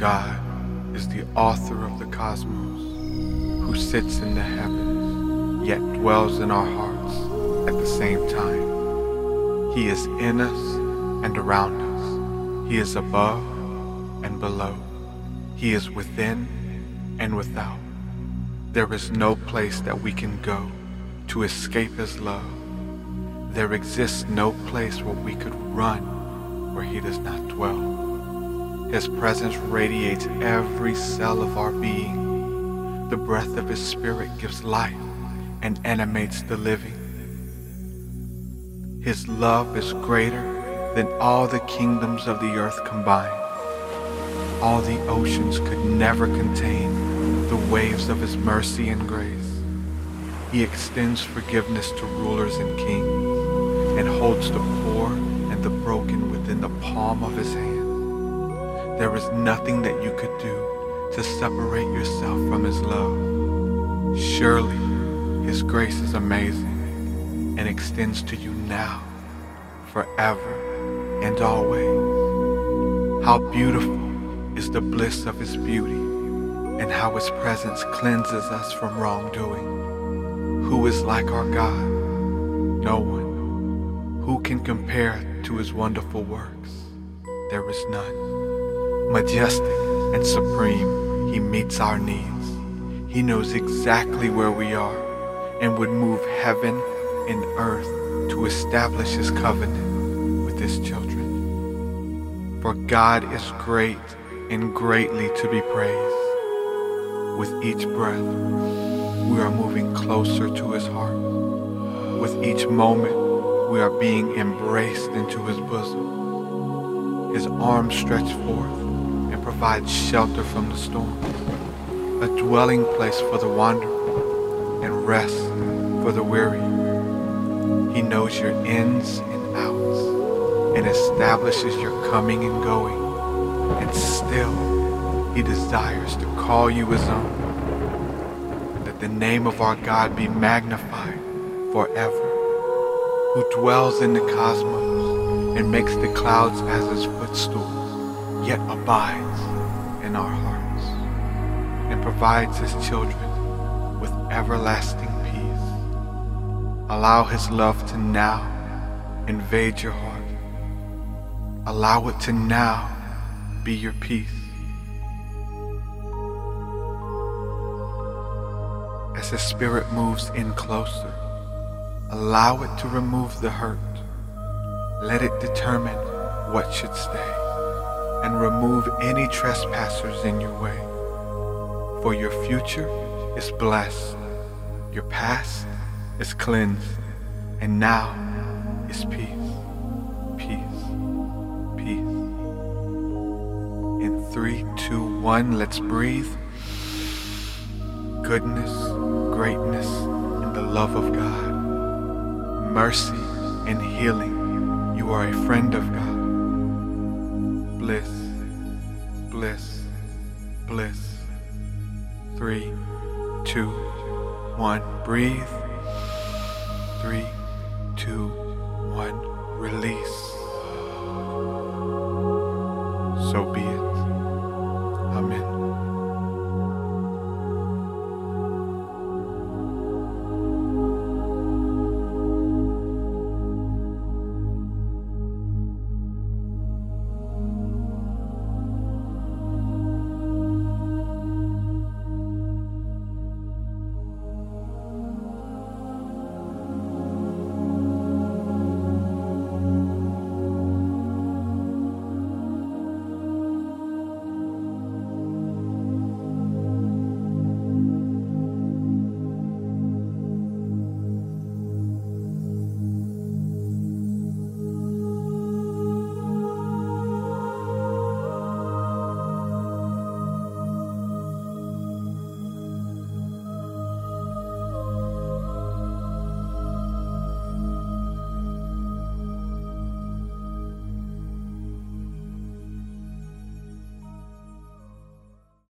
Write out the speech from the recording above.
God is the author of the cosmos, who sits in the heavens, yet dwells in our hearts at the same time. He is in us and around us. He is above and below. He is within and without. There is no place that we can go to escape His love. There exists no place where we could run where He does not dwell. His presence radiates every cell of our being. The breath of His Spirit gives life and animates the living. His love is greater than all the kingdoms of the earth combined. All the oceans could never contain the waves of His mercy and grace. He extends forgiveness to rulers and kings and holds the poor and the broken within the palm of His hand. There is nothing that you could do to separate yourself from His love. Surely His grace is amazing and extends to you now, forever, and always. How beautiful is the bliss of His beauty, and how His presence cleanses us from wrongdoing. Who is like our God? No one. Who can compare to His wonderful works? There is none. Majestic and supreme, He meets our needs. He knows exactly where we are and would move heaven and earth to establish His covenant with His children. For God is great and greatly to be praised. With each breath, we are moving closer to His heart. With each moment, we are being embraced into His bosom. His arms stretch forth and provide shelter from the storm, a dwelling place for the wanderer and rest for the weary. He knows your ins and outs and establishes your coming and going, and still He desires to call you His own. That the name of our God be magnified forever, who dwells in the cosmos and makes the clouds as His footstool, yet abides in our hearts and provides His children with everlasting peace. Allow His love to now invade your heart. Allow it to now be your peace. As His Spirit moves in closer, allow it to remove the hurt. Let it determine what should stay and remove any trespassers in your way. For your future is blessed, your past is cleansed, and now is peace, peace, peace. In Three, two, one. Let's breathe. Goodness, greatness, and the love of God. Mercy and healing. You are a friend of God. Bliss, bliss, bliss. Three, two, one. Breathe. Three, two, one. Release. So be it.